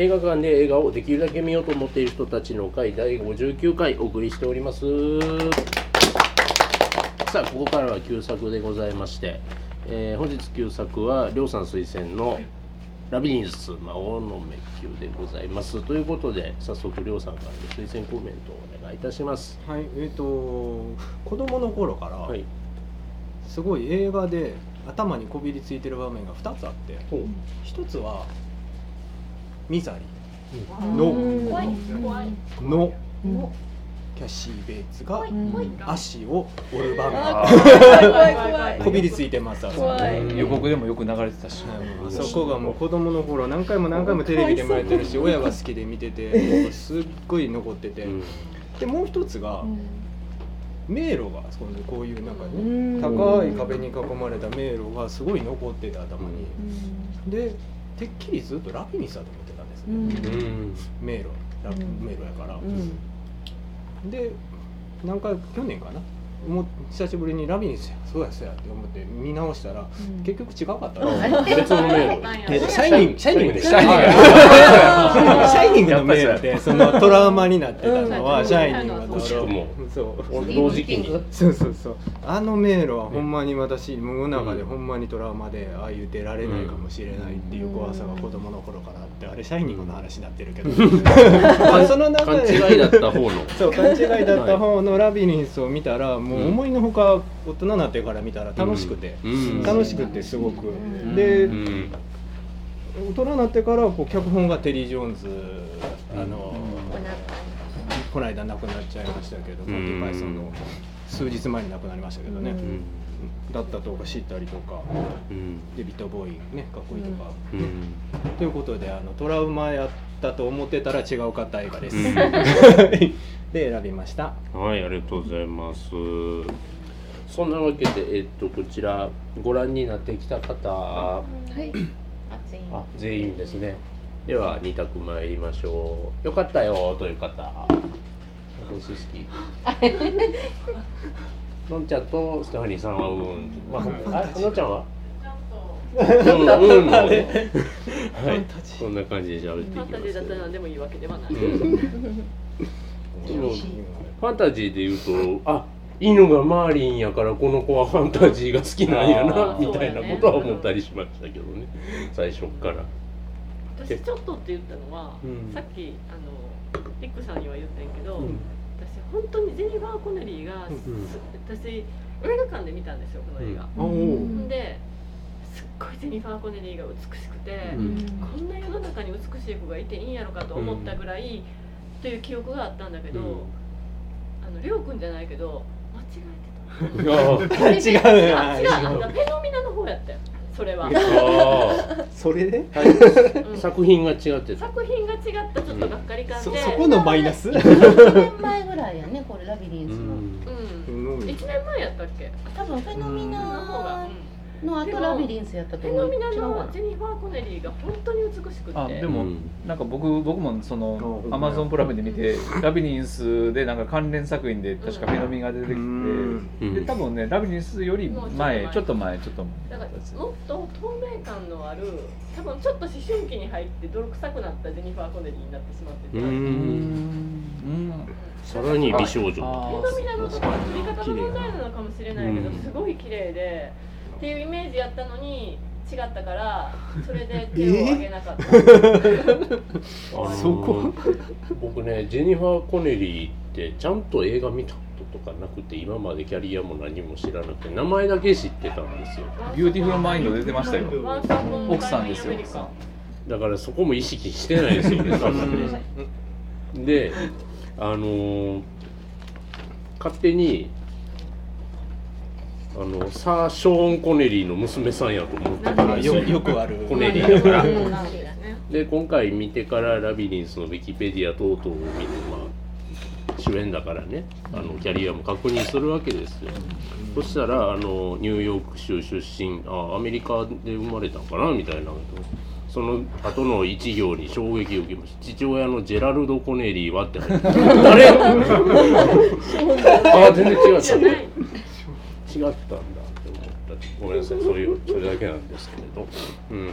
映画館で映画をできるだけ見ようと思っている人たちの会第59回お送りしております。さあここからは旧作でございまして、えー本日旧作はりょうさん推薦の「ラビリンス魔王の滅宮」でございます。ということで早速りょうさんからの推薦コメントをお願いいたします。はいえっ、と子供の頃から、はい。すごい映画で頭にこびりついてる場面が2つあってほう。1つはミザリうんの怖い怖い。ーののキャシー・ベイツが怖い足を折る場面。あが怖い怖い。こびりついてます。予告でもよく流れてたし、はいそこがもう子供の頃何回も何回もテレビでもやってるし親が好きで見ててすっごい残ってて。うん。でもう一つが迷路がそこういうなんかねうん。高い壁に囲まれた迷路がすごい残ってて頭に。でてっきりずっとラピニスだと思ってたんですね。うん。迷路。ラうん。迷路やから。うん。でなんか去年かなもう久しぶりにラビニスやそうやそうやって思って見直したらうん。結局違かったあな別の迷路えっとシャイニング。シャイニングでシャイニング。シャイニングの迷路でそのトラウマになってたのはうん。シャイニングの。惜しくも。そう。同時期に。そうそうそう。あの迷路はほんまに私無の中でほんまにトラウマでああいう出られないかもしれないっていう怖さが子供の頃からあってあれシャイニングの話になってるけど。まあその中勘で。違いだった方の。そう勘違いだった方のラビリンスを見たらもう思いのほか大人になってから見たら楽しくて、うん。楽しくてすごく、ん。で、うん。大人になってからこう脚本がテリー・ジョーンズあの、この間亡くなっちゃいましたけど、うん。モンティ・パイソンの数日前に亡くなりましたけどね、だったとか知ったりとかうん。デビッド・ボーイねかっこいいとか、うん。ということであのトラウマやったと思ってたら違うかった映画です、うん で選びましたはい、ありがとうございます。そんなわけで、えっと、こちらご覧になってきた方、はいあ、全員ですね。では、二択参りましょう。よかったよという方。私好き。のんちゃんとステファニーさんはうん。まあ、あ、のんちゃんは？うん、うんのね。はい、そんな感じで喋っていきますファンタジーだったら何でもいいわけではない。ファンタジーで言うとあ犬がマーリンやからこの子はファンタジーが好きなんやなみたいなことは思ったりしましたけどね。最初っから。私ちょっとって言ったのは、うん。さっきあのリックさんには言ってんけど、うん。私本当にジェニファー・コネリーが、うんす私映画館で見たんですよこの映画。ですっごいジェニファー・コネリーが美しくて、うん。こんな世の中に美しい子がいていいんやろかと思ったぐらい、という記憶があったんだけど、うん。あのりょうくんじゃないけど間違えてた。あ違うあ違う。あ違う。のフフェノミナの方やったよそれは、あ それで？うん。作品が違ってた。作品が違ったちょっとがっかり感で、そそこのマイナス？1年前ぐらいやねこれラビリンスの。うん。うん。1年前やったっけ？多分フェノミナの方の後ラビリンスやったと思う。フェノミナのジェニファー・コネリーが本当に美しくて。あでも、うん。なんか僕僕もそのうんアマゾンプライムで見てラビリンスでなんか関連作品で確かフェノミナが出てきて、うん。で多分ねラビリンスより前ちょっと前。ちょっとだから前もっと透明感のある多分ちょっと思春期に入って泥臭くなったジェニファー・コネリーになってしまってて、うフェん。うん。さらに美少女。あノミナの作り方の問題なのかもしれないけど、うん。すごい綺麗でっていうイメージやったのに違ったからそれで 手を挙げなかった、あのーそこ？僕ねジェニファー・コネリーってちゃんと映画見たこととかなくて今までキャリアも何も知らなくて名前だけ知ってたんですよ。ビューティフルマインド出てましたよ。奥さんですよアメリカだからそこも意識してないですよね多分。ねであのー勝手にあのサー・ショーン・コネリーの娘さんやと思ってたよよよくある。コネリーだから。で今回見てからラビリンスのウィキペディア等々を見てまあ主演だからねあのキャリアも確認するわけですよ、そしたらあのニューヨーク州出身あアメリカで生まれたんかなみたいなその後の一行に衝撃を受けました。父親のジェラルド・コネリーはって入って誰 あ全然違った違ったんだって思った。ごめんなさいそういうそれだけなんですけれど。うん。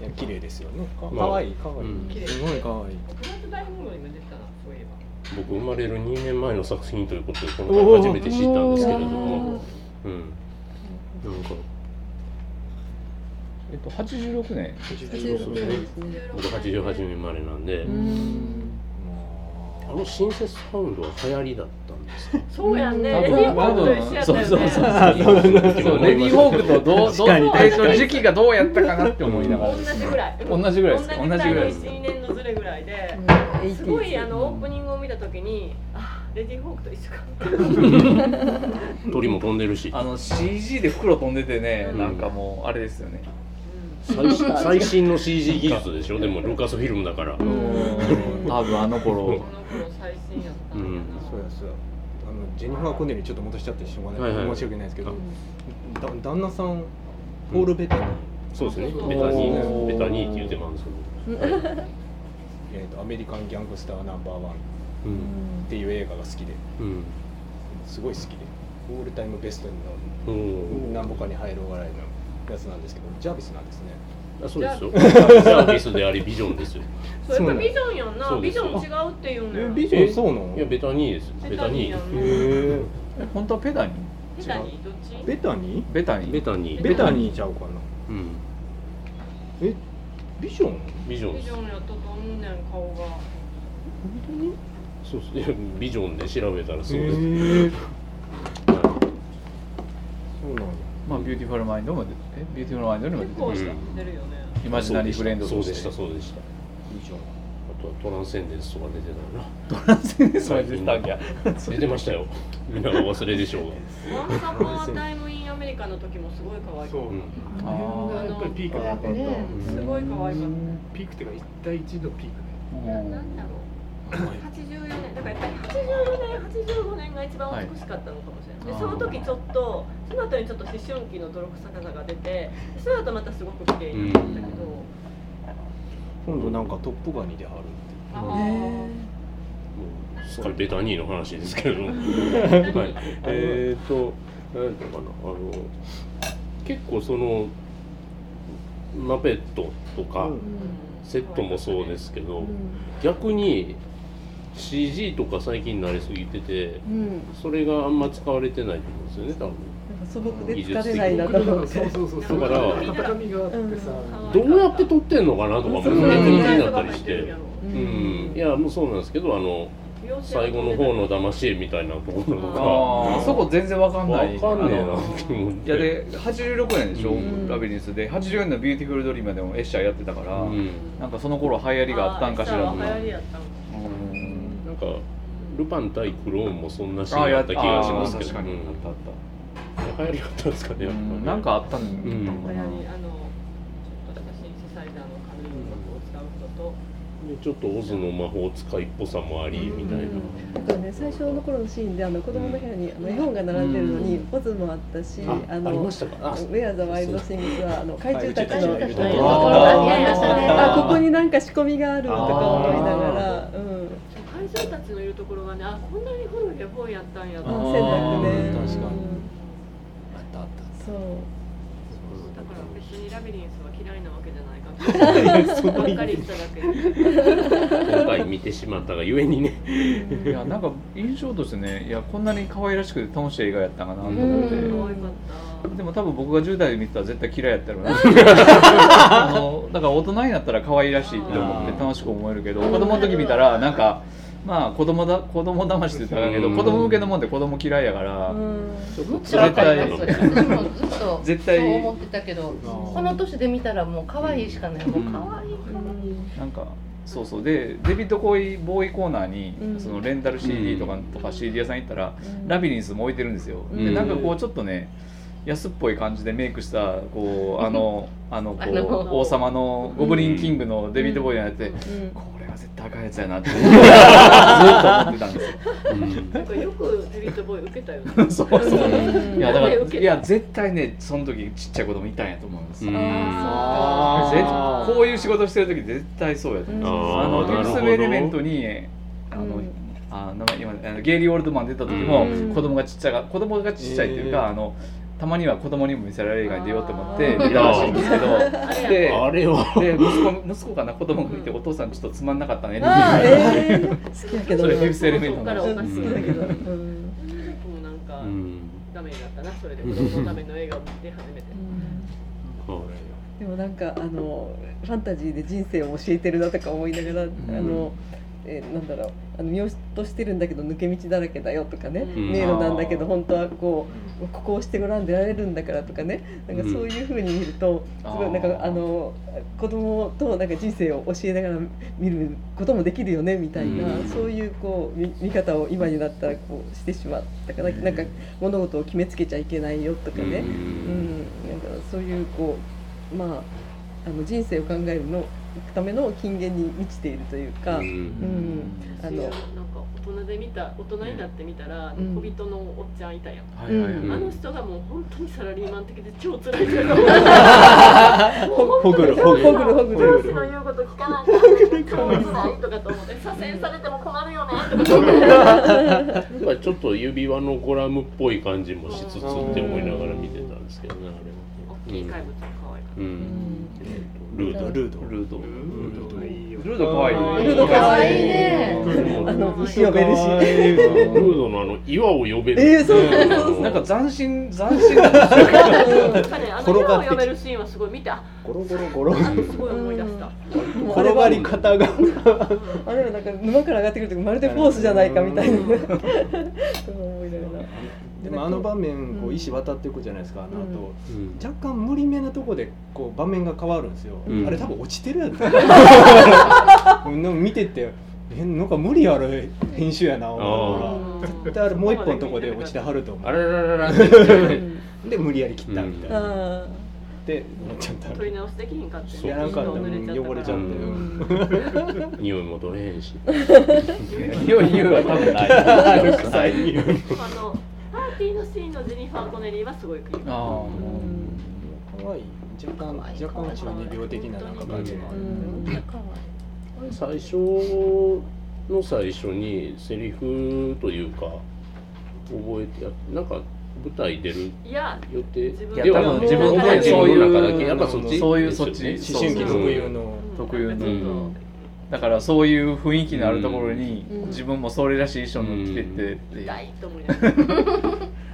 いや綺麗ですよね。かわいいかわい。うん。いすごいかわい。い僕生まれる2年前の作品ということでこの回初めて知ったんですけれども。うん。なんか。えっと86年86年。ですね僕88年生まれなんで。うん。あのシンセスサウンドは流行りだっそうやんね。多分レディー・ホークと一緒やったよね。そうそうそうそう。レディー・ホークとどうどう時期がどうやったかなって思いながら同じぐらい同じぐらいですか同じぐらいの同じぐらいです1年のずれぐらいでうんすごいあのオープニングを見た時にあレディー・ホークと一緒か鳥も飛んでるしあの CG で袋飛んでてね、うんなんかもうあれですよね最新最新の CG 技術でしょでもルーカスフィルムだからうん多分あの頃この頃最新やったんやな、そうやそうやジェニファー・コネリーちょっと戻しちゃってしょうがない、はいはい。申し訳ないですけど、だ旦那さんポール・ベタニー、そうですね。ベタニおー。ーベタニーって言ってますえーとアメリカン・ギャングスター・ナンバーワン。っうん。ていう映画が好きで。うん。すごい好きで。オールタイムベストのうん何ぼかに入るぐらいのやつなんですけどジャービスなんですねあそうですよ。ジャービスでありビジョンですよ。そうやっぱビジョンやんな。そうですよ。ビジョン違うっていうのよ。ビジョンそうなの？いやベタニーです。ベタニーやんな。へえ本当はベタニベタニー？どっち？ーベタニベタニベタニー。ーベタニーちゃうかな。うん。えビジョン？ビジョン。ビジョンやったと思うねん顔が。そうです。いやビジョンで調べたらそうへです。ー。はそうなんやまあビューティフルマインドも出てえビューティフルマインドにも出てました、出るよね。イマジナリーフレンドそうでしたてそうでした。あとはトランセンデンスとか出てたよトランセンデンスまで出てたんやな出てましたよ。みんながお忘れでしょうが。ワンサポータイムインアメリカの時もすごい可愛いそう、うん。あの辺がやっぱりピークだった、ねすごい可愛かっピークっていうか一対一のピークね。たななんだろう。84年だからやっぱり84年85年が一番美しかったのかも。しれない、はいでその時ちょっとその後にちょっと思春期の泥臭さが出てその後またすごく綺麗になったけど、今度なんかトップガンに出はるってあもうすっかりベタニーの話ですけれどはい、えーと、なんていうのかな、あの、結構その。マペットとか、セットもそうですけど、逆に。CG とか最近慣れすぎてて、うん。それがあんま使われてないと思うんですよね、多分。素朴で疲れないなと。思ってそうそうそうそう。だから温かみがあってさ、どうやって撮ってんのかなとかも気になったりして。ううん、いや、もうそうなんですけど、あの、最後の方の騙し絵みたいなところとか。ああそこ全然わかんわない。かんねえなって思って。いやで86年でしょ、うん。ラビリンスで。84年のビューティフルドリームでもエッシャーやってたから、うん。なんかその頃流行りがあったんかしらとかあー流行りやったのうんなんかルパン対クローンもそんなシーンあった気がしますけど、あー確かに、うん。あったあった。流行りあったんですかね、やっぱね。うんなんかあったん、ん流行りあのちょっとシンセサイザーの軽い音楽を使う人と。でちょっとオズの魔法使いっぽさもありみたいな、あとね、最初の頃のシーンであの子供の部屋にあの絵本が並んでるのにポズもあったし、ああのありましたか？あウェア・ザ・ワイルド・シングスはあの怪獣たちのありましたねあここになんか仕込みがあるとか思いながら、うん、怪獣たちのいるところがねあこんなに古い絵本やったんやと。あ思洗って確かに。うんあったあった。そう。だから別にラビリンスは嫌いなわけじゃないかば っかり言っただけ。で今回見てしまったがゆえにね。いやなんか印象としてねいやこんなに可愛らしくて楽しい映画やったんかなと思って、うん。可愛かった。でも多分僕が10代で見てたら絶対嫌いやったろうな。あのだから大人になったら可愛らしいって思って楽しく思えるけど子供の時見たらなんかまあ子供だ子供騙しって言ったらあかんけどうん。子供向けのもんで子供嫌いやから、うん。もちろんわかりますそれ私もずっと絶対そう思ってたけどこの年で見たらもう可愛いしかないもう可愛い可愛いなんかそうそう。でデビッド・コイボーイコーナーに、うん。そのレンタル CD とか,、とか CD 屋さん行ったら、うん。ラビリンスも置いてるんですよ、うん。でなんかこうちょっとね安っぽい感じでメイクしたこうあのあのこあのう王様のゴブリンキングのデビッド・ボーイがやって、うん。これは絶対赤いやつやなってずっと思ってたんですよ。なんかよくデビッド・ボーイ受けたよね。そうそう。うん。いやだからいや絶対ねその時ちっちゃい子供いたんやと思うんですよ、こういう仕事してる時絶対そうやと思うんですよ。あのなるほど。デュース・エレメントにあの、うんあ名前今ゲイリー・オールドマン出た時も、うん。子供がちっちゃが子供がちっちゃいっていうか、あのたまには子供にも見せられる映画に出ようと思って見たらしいんですけど。であれは。で息子息子かな子供が見てお父さんちょっとつまんなかったねってああええ好きやけど。そなれフィフスエレメントそっからの話おかしい好きだけど、うん、僕もなん。かうん。ダメになったなそれで子供のための映画を見て初めてはいでもなん。かあのファンタジーで人生を教えてるなとか思いながら、あのえーなんだろうあの見ようとしてるんだけど抜け道だらけだよとかね、うん。迷路なんだけど本当はこうここをしてごらんでられるんだからとかねなんかそういうふうに見るとすごいなんかあの子供となんか人生を教えながら見ることもできるよねみたいな、うん。そういうこう見見方を今になったらこうしてしまったから、なんか物事を決めつけちゃいけないよとかね、うん。うん、なんかそういうこうまああの人生を考えるのための金言に満ちているというか、ううんん、あの私なんか大人で見た大人になってみたら、うん。小人のおっちゃんいたやん、はいはいはい、うんあの人がもう本当にサラリーマン的で超辛い人やほぐるほぐる。ほぐるほぐる。上司の言うこと聞かないから超辛いとかと思って左遷されても困るよね。ちょっと指輪のコラムっぽい感じもしつつって思いながら見てたんですけどねあれは大きい怪物が可愛かっうん、うんルード。ルード。ルード。ルード。がいいよルード可愛い。ルード可愛いね。うん。あの石呼べるしルードのあの岩を呼べる、えーそう。なんか斬新斬新なんかねあの転がってき色を読めるシーンはすごい見ゴロゴロゴロ。あすごい思い出した、転がり方が。あれはなんか沼から上がってくるとまるでフォースじゃないかみたいな。ね思いながらでもあの場面こううん石渡っていくじゃないですかあの後、うん。若干無理めなとこでこう場面が変わるんですよ、うん。あれ多分落ちてるやつうん。でも見ててえなんか無理ある編集やな思うから絶対あれもう一本のとこで落ちてはると思あららららで無理やり切ったみたいな、あで思っちゃった取り直しできひんかってそうやらんかったら濡れちゃった汚れちゃうって、匂いも取れへんし匂い匂いは多分ない臭い匂いあのパーティーのシーンのジェニファー・コネリーはすごいクリームあ可愛い。若干若干中二病的ななんか感じもある、うん。最初の最初にセリフというか覚えてやなんか舞台出るいや予定？自分いや多分自分で覚えてそういうる中だけ。やっぱそっち？そういうそっち？思春期特有の。特有のだからそういう雰囲気のあるところにうん。自分もそれらしい衣装の着てってって痛いと思いながら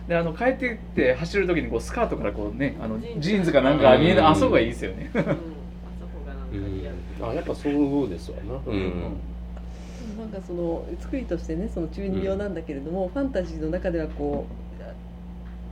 であの帰ってって走る時にこうスカートからこうねあのジーンズ。かなんか見えうん。ないあそこがいいですよね。うん。あそこが なんかうんリアルあやっぱそうですわな。うん。なんかその作りとしてねその中二病なんだけれども、ファンタジーの中ではこ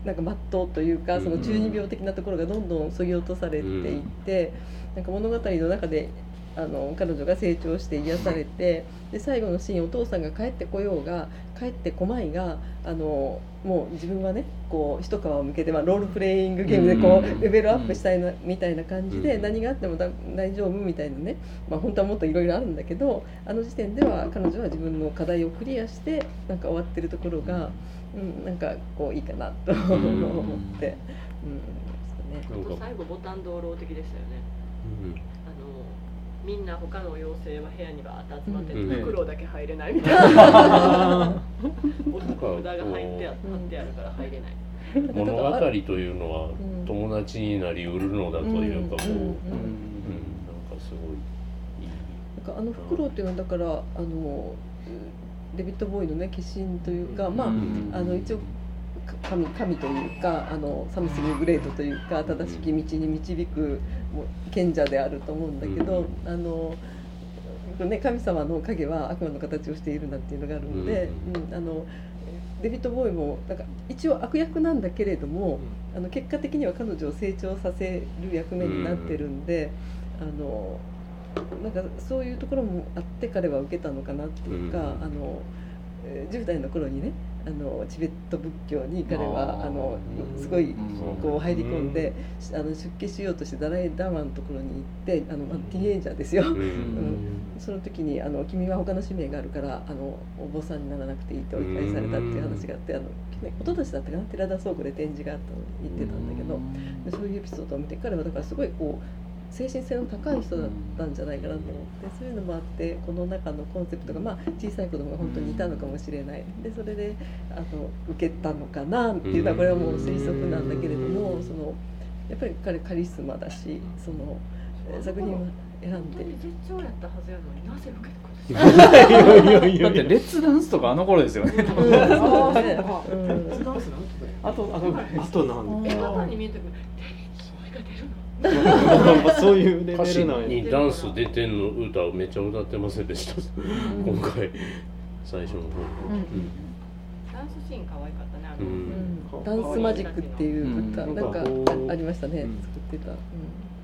うなんか真っ当というかうん。その中二病的なところがどんどんそぎ落とされていって、なんか物語の中であの彼女が成長して癒されてで最後のシーンお父さんが帰ってこようが帰ってこまいがあのもう自分はねこう一皮を向けて、まあ、ロールプレイングゲームでこうレベルアップしたいなみたいな感じでうん。何があってもだ大丈夫みたいなね、まあ、本当はもっといろいろあるんだけどあの時点では彼女は自分の課題をクリアしてなんか終わってるところが、うん、なんかこういいかなと思って、うんん思いましたね。なんか最後ボタン道路的でしたよね。うんみんな他の妖精は部屋にバーッと集まってて、うん。フクロウだけ入れないみたいな。お札が入ってあってあるから入れない。物語というのはうん友達になりうるのだというかこう、うん。うん。うんなんかすごい。いいなんかあのフクロウっていうのはだからあのデビッド・ボーイのね化身というか、まあうん。あの一応神神というかあのサムスニー・グレートというか正しき道に導く賢者であると思うんだけど、あのね、神様の影は悪魔の形をしているなんていうのがあるので、うんあのデビッド・ボーイもなんか一応悪役なんだけれども、あの結果的には彼女を成長させる役目になってるんで、あのなんかそういうところもあって彼は受けたのかなっていうか、うんあのえー10代の頃にねあのチベット仏教に彼はあのうんすごいうん。こう入り込んで、あの出家しようとしてダライ・ダマのところに行ってあの、まあ、ティーンエイジャーですよ。うん。その時にあの「君は他の使命があるからあのお坊さんにならなくていい」って追い返されたっていう話があってあの去年一昨年だったかな寺田倉庫で展示があったのに行ってたんだけどでそういうエピソードを見て彼はだからすごいこう精神性の高い人だったんじゃないかなと思ってそういうのもあってこの中のコンセプトが、まあ、小さい子供が本当にいたのかもしれない。でそれであの受けたのかなっていうのはこれはもう推測なんだけれどもそのやっぱり彼カリスマだしそのえ作品を選んで。本当に絶頂やったはずやのになぜ受けいやいやいやいや だってレッツダンスとかあの頃ですよねうん。あとあとあとなん映そういうレ歌詞ベルなんやにダンス出てんの歌をめっちゃ歌ってませんでした。今回最初の方ダンスシーン可愛かったねあの、うん。ダンスマジックっていう歌うんなんかあありましたねうん。作ってた、うん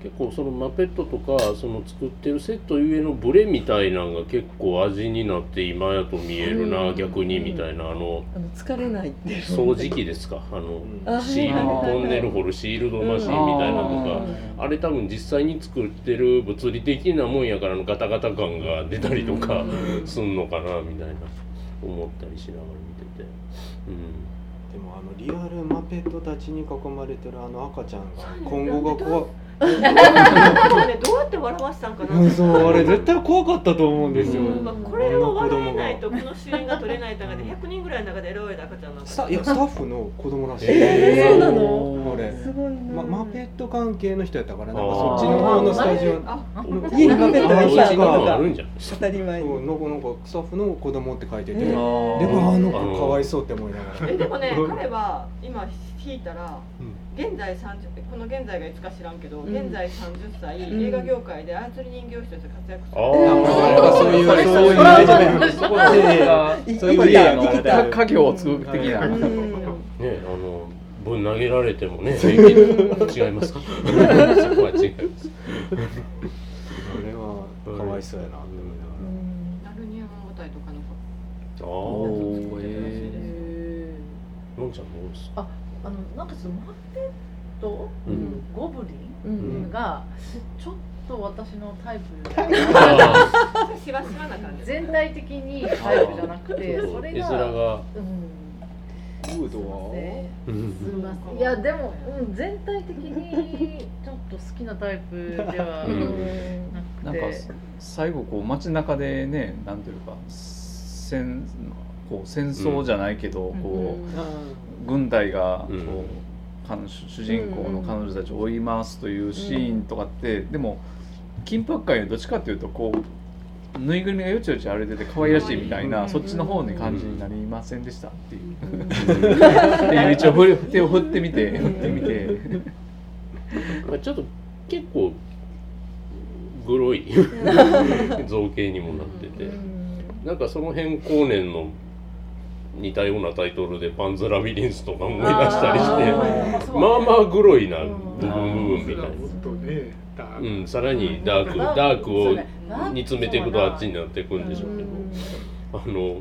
結構そのマペットとかその作ってるセットゆえのブレみたいなのが結構味になって今やと見えるな、うん逆にみたいなあのあの疲れないって掃除機ですかあのあシールトンネル掘るシールドマシンみたいなのとか、あれ多分実際に作ってる物理的なもんやからのガタガタ感が出たりとかすんのかなみたいな思ったりしながら見てて。うん。でもあのリアルマペットたちに囲まれてるあの赤ちゃんが今後が怖ねどうやって笑わせたんかなうんそう。あれ絶対怖かったと思うんですよ、うん。まあこれを笑えないとこの主演が取れない中で100人ぐらいの中で選ばれた赤ちゃんなんスタいやスタッフの子供らしい、えーそうなの？これ。すごいな、ま、マペット関係の人やったからなんかそっちの方のスタジオ。あ家にマペットがいたあうちのがにもあるんじゃん。当たり前。にそうなんかなんかスタッフの子供って書いてて、えでーもあの子かわいそうって思いながら。えでもね彼は今引いたらうん現在30この現在がいつか知らんけど、うん現在30歳、うん映画業界で操り人形師として活躍するあえーあ、そういうそういうそう大丈夫そこはそういうい家業を作る的な、うんね、あのぶん投げられてもね、違いますか。そこは違います。あれはかわいそうやなって思いながら、ナルニアの舞台とかのああ、えへのんちゃんどうですか。あのなんかそのマペット、うん。ゴブリーうんンがちょっと私のタイプ 全体的にタイプじゃなくてそれ絵が面が。うん。ウードはね。うんすみません。いやでも、うん、全体的にちょっと好きなタイプではうんなくて、なんか最後こう街中でねなんていうか戦こう戦争じゃないけど、こう軍隊がこう、うん彼女主人公の彼女たちを追い回すというシーンとかって、でも緊迫感よりどっちかっていうとこうぬいぐるみがよちよち歩いてて可愛らしいみたいな、うん。そっちの方に感じになりませんでしたっていう。っていう一応手を振ってみて振ってみて。まあ、ちょっと結構。グロい。造形にもなってて、なんかその辺後年の。似たようなタイトルでパンズラビリンスとか思い出したりして。まあまあグロいなうん部分部分みたいな。うん、さらにダーク、うん。ダークを煮詰めていくとあっちになっていくんでしょうけど、あの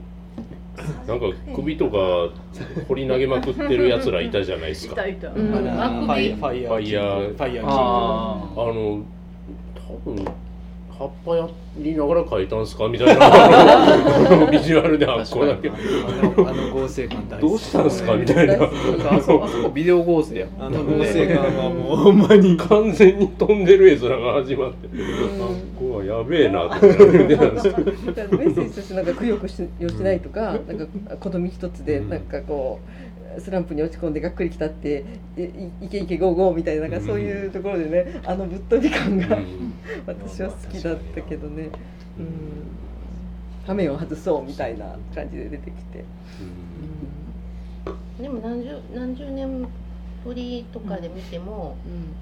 なんか首とか掘り投げまくってるやつらいたじゃないですか。あいたいた、ファイファイヤーファイヤーファイヤーあの多分葉っぱやりながら描いたんすかみたいな。ビジュアルであっこだけあのあの合成感大好きどうしたんすか？みたいな。ビデオ合成やあの合成感はもうほんまに。完全に飛んでる絵面が始まって、あここはやべえなって思って。たんですけど。だからメッセージとしてなんかくよくしよしないとか、なんか子供一つでなんかこうスランプに落ち込んでがっくりきたっていけいけゴーゴーみたいななんかそういうところでねあのぶっ飛び感が 私は好きだったけどね、うん、仮面を外そうみたいな感じで出てきて、でも何十何十年ぶりとかで見ても、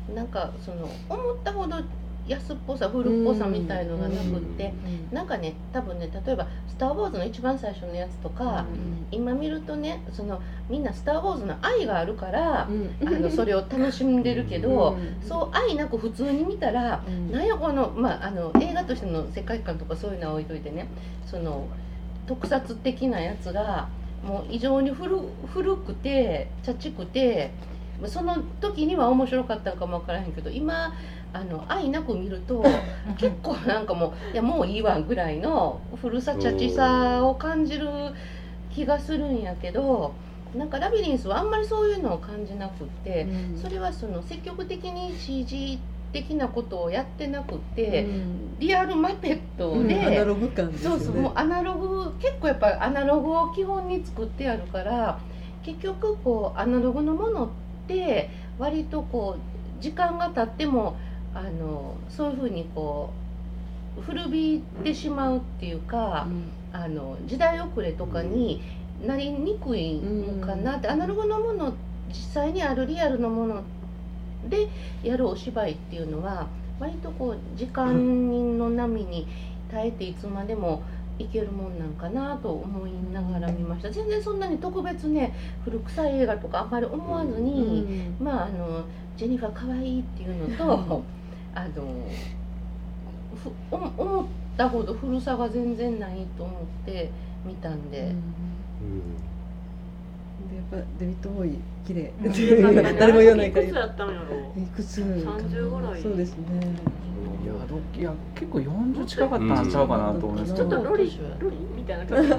うん。なんかその思ったほど安っぽさ古っぽさみたいのがなくって、なんかね多分ね例えば「スター・ウォーズ」の一番最初のやつとか、今見るとねそのみんな「スター・ウォーズ」の愛があるから、あのそれを楽しんでるけど、そう愛なく普通に見たら、なんやこの,、まあ、あの映画としての世界観とかそういうのは置いといてねその特撮的なやつがもう異常に古古くてチャチくてその時には面白かったのかもわからへんけど今あの愛なく見ると結構なんかもういやもういいわぐらいの古さチャチさを感じる気がするんやけどなんかラビリンスはあんまりそういうのを感じなくって。それはその積極的に CG 的なことをやってなくて、うん。リアルマペットで、アナログ感ですよね。そうそうもうアナログ結構やっぱりアナログを基本に作ってあるから結局こうアナログのものって割とこう時間が経ってもあのそういうふうにこう古びてしまうっていうか、あの時代遅れとかになりにくいのかなって、アナログのもの実際にあるリアルのものでやるお芝居っていうのは割とこう時間の波に耐えていつまでもいけるもんなんかなと思いながら見ました。全然そんなに特別ね古臭い映画とかあんまり思わずに、まああのジェニファー可愛いっていうのと あのふお思ったほど古さが全然ないと思って見たんで、でやっぱデビッド・ボーイ綺麗。うん。誰も言わないから。いくつやったんやろいくつかな。30ぐらい。そうですね。いやどいや結構40近かったんちゃうかなと思うんですけど、ちょっとロリロリみたいな感じ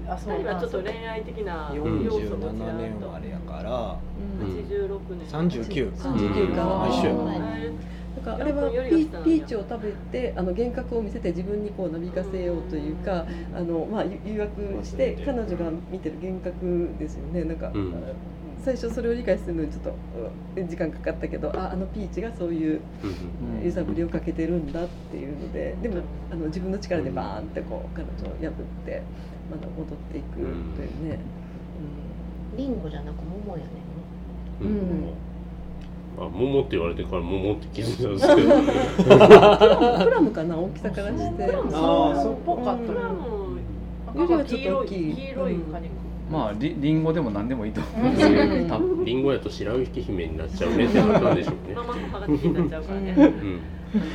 人あそう二人はちょっと恋愛的な要素47もちらっ年と生まれやから。うん。86年。39 39か。うん。一緒やなんか。あれはピーピーチを食べてあの幻覚を見せて自分にこうなびかせようというかあの、まあ、ゆ誘惑して彼女が見てる幻覚ですよね。なんか、うん。最初それを理解するのにちょっとうん時間かかったけどああのピーチがそういううん。揺さぶりをかけてるんだっていうのででもあの自分の力でバーンってこう彼女を破ってまだ戻っていくというね。リンゴじゃなく桃やねうん。うん。あ桃って言われてから桃って気づいたんですけど。うん。プラムかな？大きさからして。あーそう。っぽかったちょっと大きい黄色い果肉まありりんごでも何でもいいと思う。ん。ですけど多分リンゴやと白雪姫になっちゃうねってなったんでしょうね。ママの母が好きになっちゃうからね。うん。うん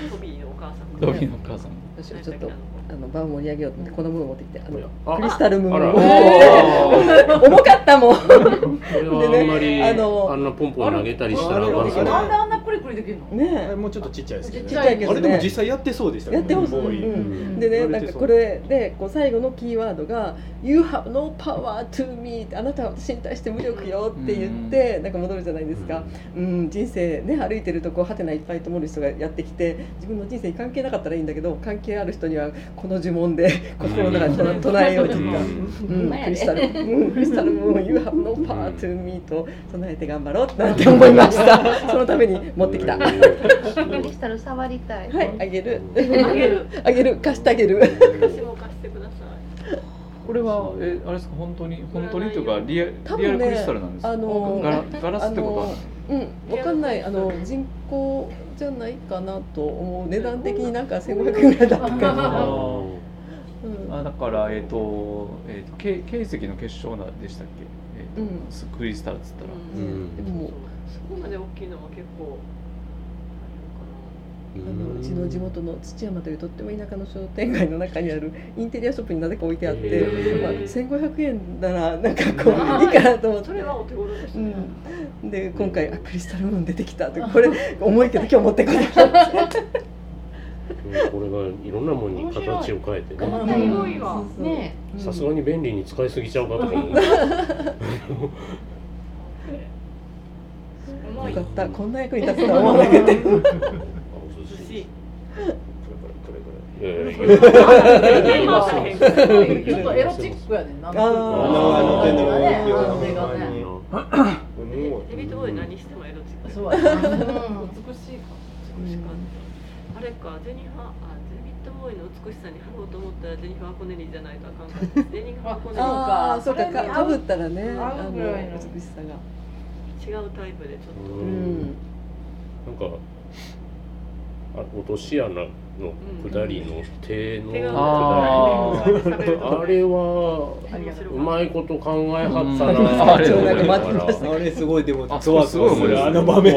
トビーのお母さんドビーのお母さん私はちょっとあの場を盛り上げようと思ってこのムーン持ってきてあのあクリスタルムーンを。重かったもん。これはあんまりあのあんなポンポン投げたりしたらなんであんなクリクリできるの？ねあれもうちょっとちっちゃいですけどちっちゃいけどね。あれでも実際やってそうでしたやってます、うん、でねなんかこれでこう最後のキーワードが「You have no power to me」ってあなたは私に対して無力よって言ってなんか戻るじゃないですか、うん、人生ね歩いてるとこうハテナいっぱいと思る人がやってきて自分の人生に関係なかったらいいんだけど関係ある人にはこの呪文で心の中で唱唱えようとか、うん、クリスタル、うん、クリスタルムーン「You have no power to me」と唱えて頑張ろうってなって思いました。そのために持ってきた。はクリスタル触りたい、い、あげる。あげる。あげる、貸してあげる。私も貸してください。これはえあれですか？本当に？本当にというかリアリ多分ねアルクリスタルなんですか？あのガラガラスってことは。うん、わかんない、あの人工じゃないかなと思う、値段的になんか千五百円ぐらいだったかな。あうんあだからえっ、とえっ、とけ形石の結晶なんでしたっけ？えっ、と、うん。スクリスタルっつったら、ーうん。でも、そこまで大きいのは結構あのうちの地元の土山というとっても田舎の商店街の中にあるインテリアショップになぜか置いてあって、まあ千五百円ならなんかこういいかなと思ってそれ。はお手頃ですね、うん、で今回あクリスタルムーン出てきたってこれ重いけど今日持ってこない。これがいろんなものに形を変えてね。さすがに便利に使いすぎちゃうかとか思う よかった。こんな役に立つとは思わなかった。あお寿寿司司これこれこれいやいやいやいやまあ変化ちょっとエロチックやねんなあーああのね手の安定がねデビッドボーイ何してもエロチック美しいか美しかったあれかジェニファーあデビッドボーイの美しさに貼ろうと思ったらジェニファー・コネリーじゃないとあかんかったジェニファー・コネリーああ、そうか、かかぶったらね、あの美しさが。違うタイプでちょっとうん。なんかあ落とし穴の下りの手の下ー。りあれはうまいこと考えはったうんなあれあれすごいでもあゾワゾワするあの場面。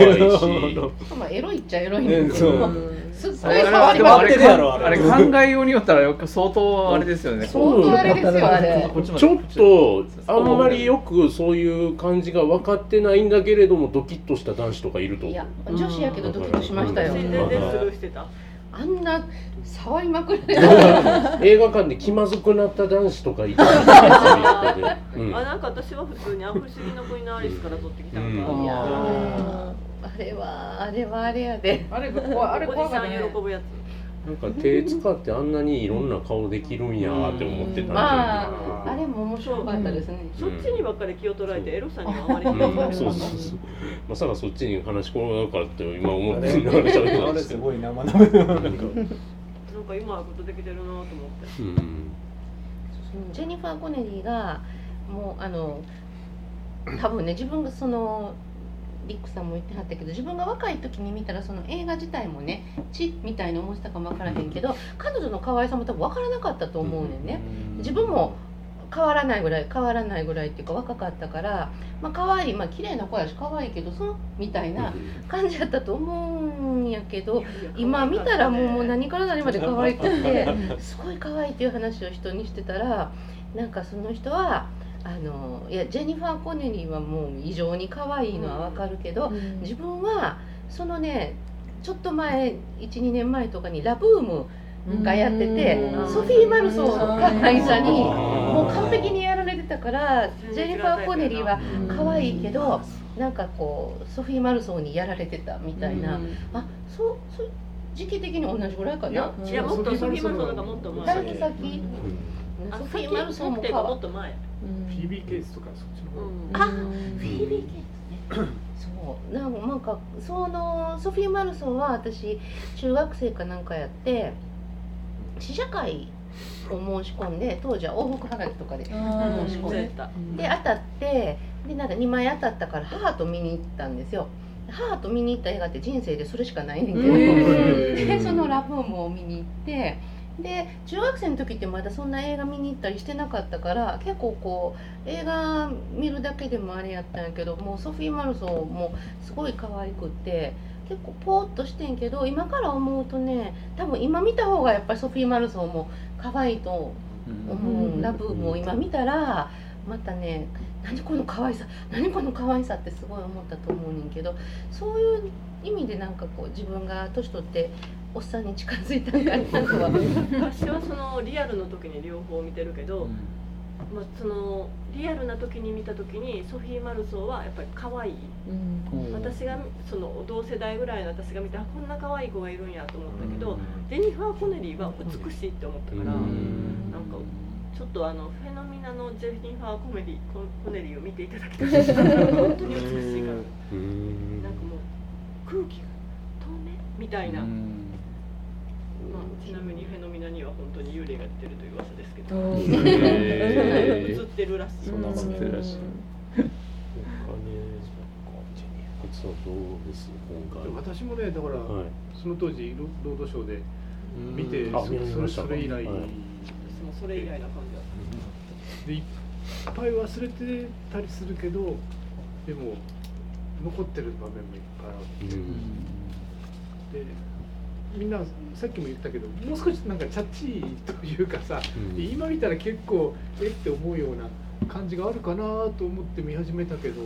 まあエロいっちゃエロいねねそう。すっごあれい触りでもあれ。まくってるやろあれ。あれ考えようによったら相当あれですよね。相当あれですよあれ。ちょっとあんまりよくそういう感じが分かってないんだけれどもドキッとした男子とかいると。思ういや女子やけどドキッとしましたよ。全然スルーしてたあんな触りまくる 映画館で気まずくなった男子とかいた。うん。あなんか私は普通にあ不思議の国のアリスから取ってきたのうん。か、いやーあれはあれはあれやで。あれあれ怖かったね。喜ぶやつなんか手使ってあんなにいろんな顔できるんやって思ってたんであああれも面白かったですね、そっちにばっかり気を取られてエロさにはあまりうん気を取られそうそうそう。まさかそっちに話し込むのかって今思ってながら喋ってたあれん。ですけどすごい生々しいなんか。なんか今はことできてるなと思って。うん。ジェニファー・コネリーがもうあの多分ね自分がそのリックさんも言ってはったけど自分が若い時に見たらその映画自体もね血みたいに思ってたかも分からへんけど彼女の可愛さも多分分からなかったと思うねんね。自分も変わらないぐらい変わらないぐらいっていうか若かったからまあ可愛いまあ綺麗な子やし可愛いけどそのみたいな感じだったと思うんやけど今見たらもうもう何から何まで可愛くて すごい可愛いっていう話を人にしてたらなんかその人はあのいやジェニファー・コネリーはもう異常に可愛いのはわかるけど、自分はそのねちょっと前12年前とかに「ラブーム」がやっててうん。ソフィー・マルソーの可愛さにもう完璧にやられてたからジェニファー・コネリーは可愛いけどなんかこうソフィー・マルソーにやられてたみたいな、あそうそう時期的に同じぐらいかな？いやもっとソフィーマルソーなんかもっと前。先先あソフィー・マルソーももっと前。フィービーケースとかそっちの方。うん。あフィービー・ケイツね。そう。なんかそのソフィー・マルソンは私中学生かなんかやって試写会を申し込んで当時は往復はがきとかで申し込んで。絶対で当たってでなんか2枚当たったから母と見に行ったんですよ。母と見に行った映画って人生でそれしかないねんけど、でそのラブームを見に行ってで中学生の時ってまだそんな映画見に行ったりしてなかったから結構こう映画見るだけでもあれやったんやけどもうソフィー・マルソーもすごい可愛くって結構ポーっとしてんけど今から思うとね多分今見た方がやっぱりソフィー・マルソーも可愛いと思う、ラブームを今見たらまたね何この可愛さ何この可愛さってすごい思ったと思うねんけどそういう意味でなんかこう自分が年取っておっさんに近づいたんかなとは。私はそのリアルの時に両方見てるけど、まあ、そのリアルな時に見た時にソフィー・マルソーはやっぱり可愛い。私がその同世代ぐらいの私が見てあこんな可愛い子がいるんやと思ったけど、ジェニファー・コネリーは美しいって思ったから、なんかちょっとあのフェノミナのジェニファー・コメディココネリーを見ていただきたいです本当に美しいから。なんか空気が透明？みたいな、まあ、ちなみにフェノミナには本当に幽霊が出てるという噂ですけど、映ってるらしい。そんな映ってるらしい。私もねだから、はい。その当時ロロードショーで見てあそそれ以来、はい。私もそれ以来な感じだった。でいっぱい忘れてたりするけどでも残ってる場面もいっぱいあって、でみんなさっきも言ったけどもう少しなんかチャッチーというかさ、うん。今見たら結構えって思うような感じがあるかなと思って見始めたけど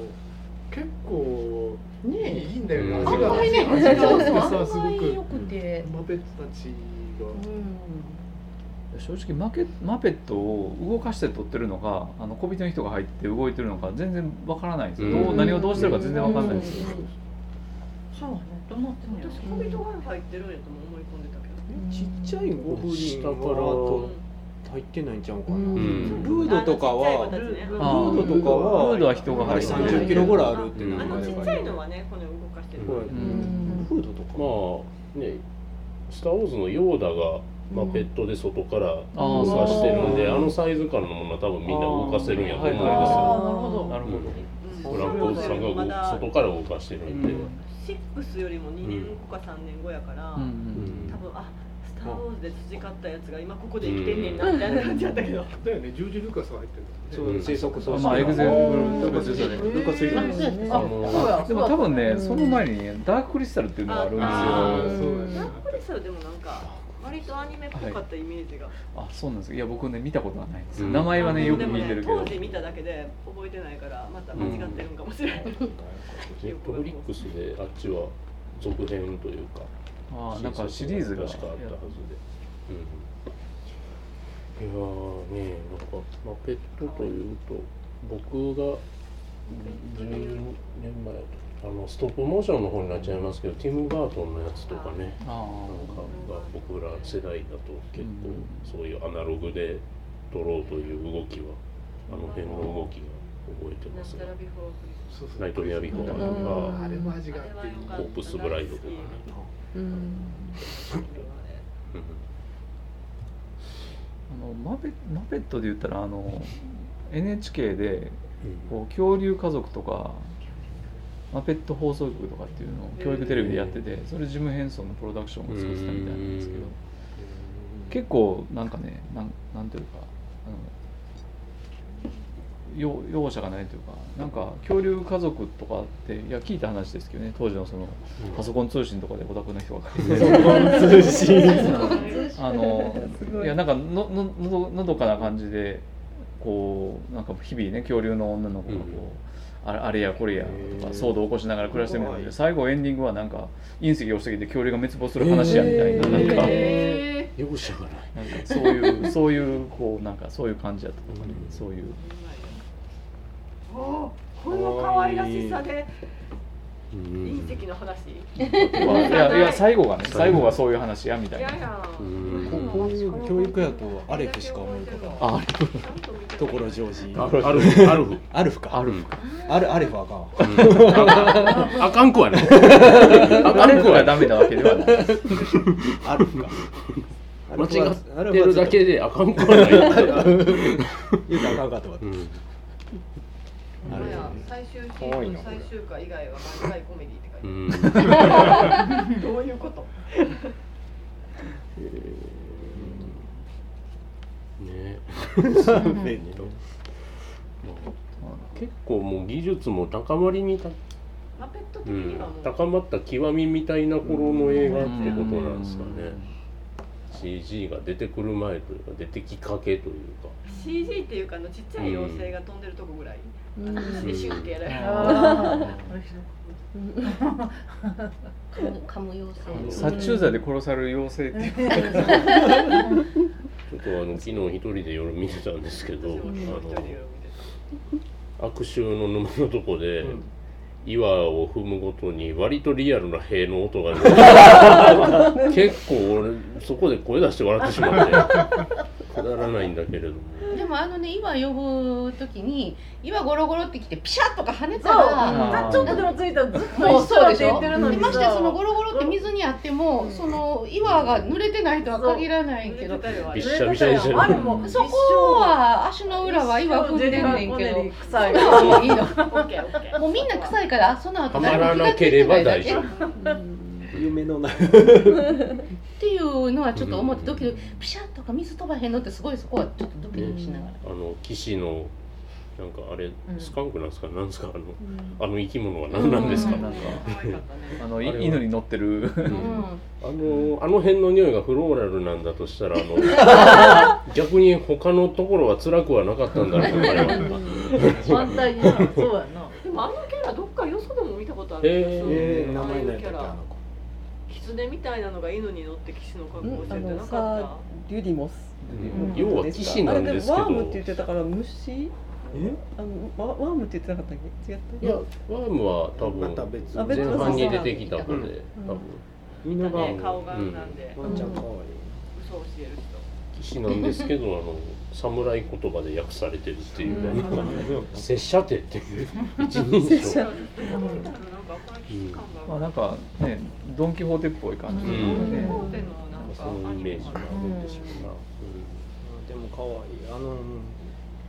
結構いねいいいんだよね、うん味が。味があってさすごくマペットたちが。正直マケマペットを動かして撮ってるのかあの小人の人が入って動いてるのか全然わからないんです。よ、どううん何をどうしてるか全然わかんないんです。よ、そうねどうなってんの私小人が入ってるんやとも思い込んでたけどちっちゃいゴブリン下からは入ってないんちゃうかな、うん。ルードとかはルあーードとかはルードは人が入ってる30キロぐらいあるってうんあのちっちゃいのはね骨を動かしてる。ードとか。まあね「スター・ウォーズ」のヨーダがマペットで外からあー動かしてるんで、あのサイズ感のものは多分みんな動かせるんやと思うんですよ。あーなるほど。なるほど、ブランコおじさんがまだ外から動かしてるんで、シックスよりも2年後か3年後やから、多分あスター・ウォーズで培ったやつが今ここで生きてんねんなみたいな感じやったけど、だよね、ジョージ・ルカスが入ってるそううん。制作そうまあエグゼル。ルカスですよねルカス以あ外そうやね。あのそうや。でも多分ね、その前にねダーククリスタルっていうのがあるんですよ。あそうですナップリスはでもなんか割とアニメっぽかったイメージが、あそうなんですよいや僕ね見たことはないんです。よ、うん。名前はねよくでも聞いてるけど、当時見ただけで覚えてないからまた間違ってるんかもしれない、ネットフリックスであっちは続編というか、あーなんかシリーズが確かあったはずで。うん、いやーねなんかマペットというと僕が10年前やったあのストップモーションの方になっちゃいますけどティム・バートンのやつとかね。あなんかが僕ら世代だと結構そういうアナログで撮ろうという動きはあの辺の動きが覚えてますがナイトメア・ビフォーとうんかコープス・ブライドとかね。うん。あのマペマペットで言ったらあの NHK でこう恐竜家族とかマペット放送局とかっていうのを教育テレビでやっててそれジム・ヘンソンのプロダクションが作ってたみたいなんですけど結構なんかねなんなんていうかあの容容赦がないというかなんか恐竜家族とかっていや聞いた話ですけどね当時のそのパソコン通信とかでオタクの人が書いてて通信。あの い。やなんかのののどのどかな感じでこうなんか日々ね恐竜の女の子がこう、あれあれやこれやとか騒動を起こしながら暮らしてるんだけど最後エンディングはなんか隕石が落ちてきて恐竜が滅亡する話やみたいな,、なんかえ容赦がない。なんかそういうそういうこうなんかそういう感じだったとかね、そういう。ー、おーこの可愛らしさで。うん隕石の話。いやいや最後がね最後がそういう話やみたいな。ここういう教育やとアレフしか思い浮かところジョージ。あアルフ。アルフ。アルフか。あるアルアレフあかんわ。うん。あかんくはない。あかんくはダメなわけではない。アルフか。間違ってるだけであかんくはない。言うたらあかんかったわうんあれ。最終シーズン最終回以外は毎回コメディって書いてあうん。る どういうこと？ね。結構もう技術も高まりにた、マペット的うん高まった極みみたいな頃の映画ってことなんですかね。CG が出てくる前というか出てきかけというか。CG っていうかあのちっちゃい妖精が飛んでるとこぐらい、あの足でシュンってやられるあ噛む妖精。殺虫剤で殺される妖精っていう。ちょっとあの昨日一人で夜見てたんですけど、悪臭の沼のとこで、岩を踏むごとに割とリアルな塀の音が 結構俺そこで声出して笑ってしまってくだらないんだけれども。でもあのね岩呼ぶ時に岩ゴロゴロってきてピシャッとか跳ねたらちょっとでもついたらずっと一緒だってそうでしょ言ってるのにでましてやそのゴさロゴロって水にあってもその岩が濡れてないとは限らないけど。びっしゃびしゃにしてる。あれもそこは足の裏は岩踏んでんねんけど。もうみんな臭いからその後はまらなければ大丈夫夢のないっていうのはちょっと思ってドキドキピシャッとか水飛ばへんのってすごいそこはちょっとドキドキしながら。あの騎士のなんかあれん。スカンクなんですか、なんですか？あのあの生き物は何なんですか、うん。なんかあの犬に乗ってる。うん。あのあの辺の匂いがフローラルなんだとしたらあの 逆に他のところは辛くはなかったんだろうな彼は。反対にそうやな。でもあのキャラどっかよそでも見たことあるへえー、名あ前あいうキャラ狐みたいなのが犬に乗って騎士の格好をしてあてなかのさっデュディモスうん要は騎士なんですけど。あれでワームって言ってたから虫？え？あのワワームって言ってなかったっけ？違った？いやワームは多また分別あ別前半に出てきた子でうん。多分。犬がたね顔が。なん。でワンちゃん可愛い。嘘を教える騎士なんですけどあの侍言葉で訳されてるっていううん。なんか拙者手っていう。一人称人なん。まあなんかねドン・キホーテっぽい感じでうん。ね、コーテのなんかそのイメージがあるんでしょうな、でも可愛い。あの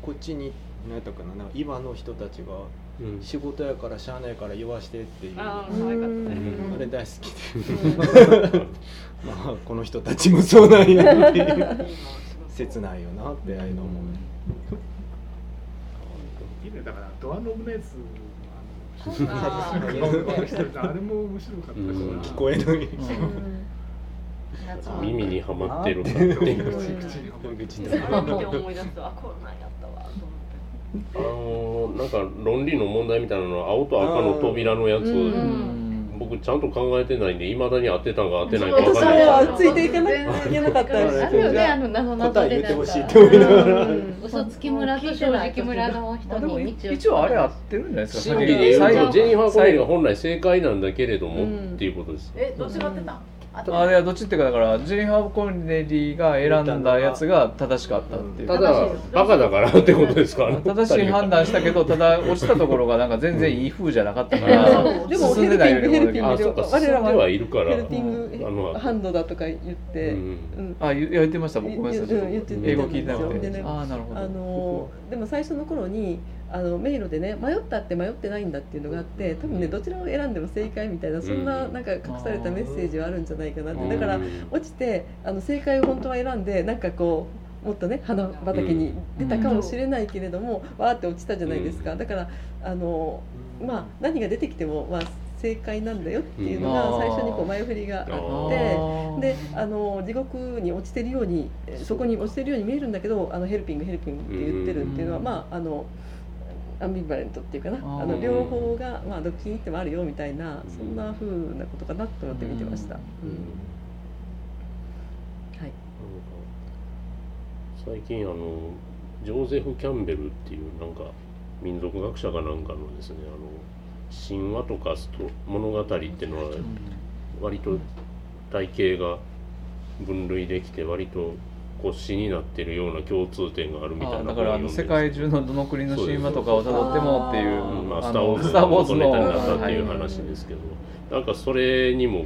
こっちに何やったかな。なんか岩の人たちがうん。仕事やからしゃあないから言わしてっていう。あああ可愛かった。ねれ大好きで。まあこの人たちもそうなんやっていう。切ないよなってああいうの思う。いいねだからドアノブのやつあれも面白かった聞こえのい。耳にはまってるかっていう。口あのなんか論理の問題みたいなのは青と赤の扉のやつ、うん僕ちゃんと考えてないんでいまだに合ってたんか合ってないか分私かんない。はついていかなきゃいけなかったあるよねあの謎々答えで言ってほしいなんかって思いながらうん。嘘つき村と正直村のあ人に道を一応あれ合ってるんじゃないですか真理で言う最後とジェニファー・コネリーが本来正解なんだけれども、うんっていうことです。えどっちが合ってたんあいやどっちっていうかだからジェニファー・コネリーが選んだやつが正しかったっていう。ただバカだからってことですか？正しい判断したけどただ落ちたところがなんか全然いい風じゃなかったからでも進んでないように思うけどヘルピングあそうか我らは進んではいるから。ヘルピングハンドだとか言って、あ言言ってました。僕ごめんなさい。言言って英語聞いてなくて。ああなるほど。あのでも最初の頃にあの迷路でね迷ったって迷ってないんだっていうのがあって多分ねどちらを選んでも正解みたいなそんなうん。なんか隠されたメッセージはあるんじゃないかなって。うん。だから落ちてあの正解を本当は選んでなんかこうもっとね花畑に出たかもしれないけれども、わーって落ちたじゃないですか、だからあのまあ何が出てきてもまあ正解なんだよっていうのがうん。最初にこう前振りがあって。であの地獄に落ちてるようにえそこに落ちてるように見えるんだけどあのヘルピングヘルピングって言ってるっていうのは、うん。まああのアンビバレントっていうかなあの両方が、まあ、どっちに行ってもあるよみたいなそんな風なことかなと思って見てました。最近あのジョーゼフ・キャンベルっていうなんか民族学者かなんかのですねあの神話とかスト物語っていうのは割と体系が分類できて割と骨子になってるような共通点があるみたいなあだからあの世界中のどの国の神話とかをたどってもっていううんまあ、あスター・ウォーズのスター・ウォーズのの元ネタになったっていうはい話ですけど、なんかそれにも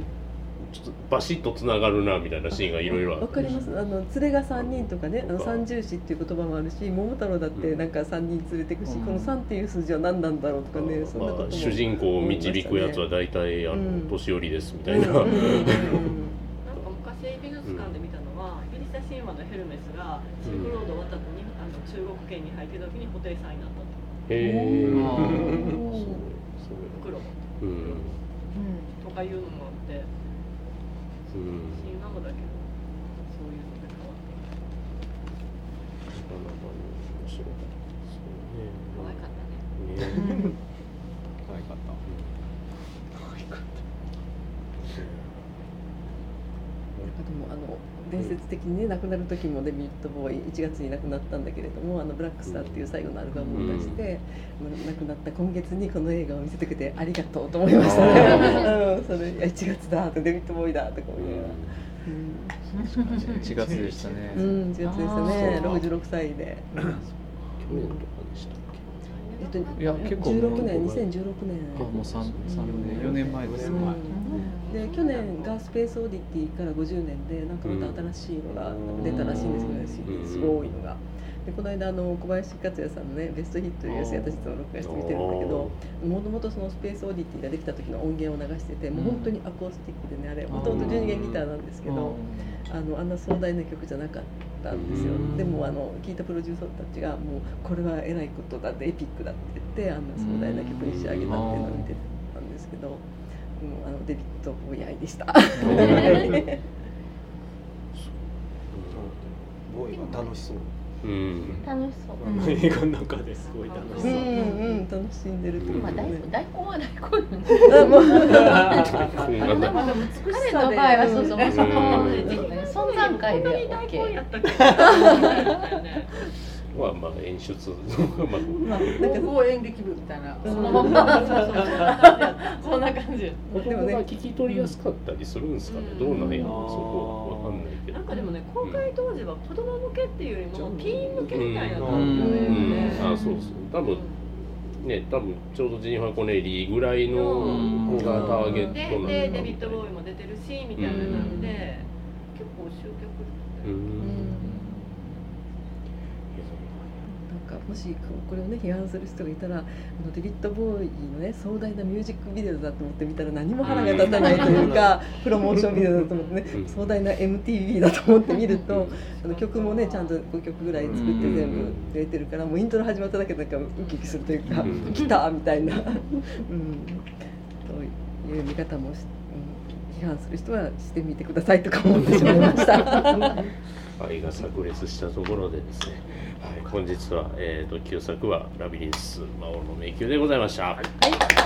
ちょっとバシッとつながるなみたいなシーンがいろいろあってわかります。あの連れが3人とかねあの三重視っていう言葉もあるし桃太郎だってなんか3人連れてくし、うん。この3っていう数字は何なんだろうとかね、そんなこともまあ、主人公を導くやつは大体あの、うん。年寄りですみたいな、うんうんうんうんなんか昔美術館で見たのは、ギリシャ神話のヘルメスがシルクロードを渡ってにあの中国圏に入ってた時に布袋さんになったと。へえあそうん。とかいうのもあってうん。神話もだけどそういうので変わって。なかなか面白かった。可愛かったね。ね。可愛かったでもあの伝説的にね亡くなる時もデビッド・ボーイ1月に亡くなったんだけれども「あのブラックスター」っていう最後のアルバムを出して、亡くなった今月にこの映画を見せてくれてありがとうと思いましたね。うん、それいや1月だとデビッド・ボーイだとか思いながら。うん。1月でしたね。うん、1月でしたね。あー66歳で。去年とかでしたっえっと、いや結構16年2016年。あもう三三年4年前ですね。うんで去年がスペースオーディティから50年でなんかまた新しいのが出たらしいんですけどね、うん。すごいのが。でこの間あの小林克也さんのねベストヒットというやつ私と録画して見てるんだけどもともとそのスペースオーディティができた時の音源を流しててもう本当にアコースティックでねあれもともと12弦ギターなんですけどあのあんな壮大な曲じゃなかったんですようん。でもあの聞いたプロデューサーたちがもうこれは偉いことだってエピックだって言ってあんな壮大な曲に仕上げたっていうのを見てたんですけど、うん、あのデビッド・ボーイ愛でした。ボーイは楽しそう。うん。楽しそう、映画の中ですごい楽しうそう、んう。ん楽しんでるまあ大ね。大根は大根なんであも彼の場合はそうそう存在感で大根 OK やったっけはまあ演出まあまあ高校演劇部みたいなうんそのまま。そんな感じ子供が聞き取りやすかったりするんですかね、どうなんやろそこわかんないけど。なんかでもね公開当時は子供向けっていうよりもティーン向けみたいなう感じねあそうそう。多分ね多分ちょうどジェニファー・コネリーぐらいの子がターゲットでなでデビッド・ボーイも出てるしみたいなので結構集客ううんんなんかもしこれをね批判する人がいたらあのデビッド・ボーイのね壮大なミュージックビデオだと思って見たら何も腹が立たないというかプロモーションビデオだと思ってねうん。壮大な MTV だと思って見るとあの曲もねちゃんと5曲ぐらい作って全部入れてるからもうイントロ始まっただけでなんかウキウキするというかうん。来たみたいな、うん、という見方もし、うん、批判する人はしてみてくださいとか思ってしまいました。愛が炸裂したところでですね、はい、本日は、えー、と旧作は「ラビリンス魔王の迷宮」でございました。はい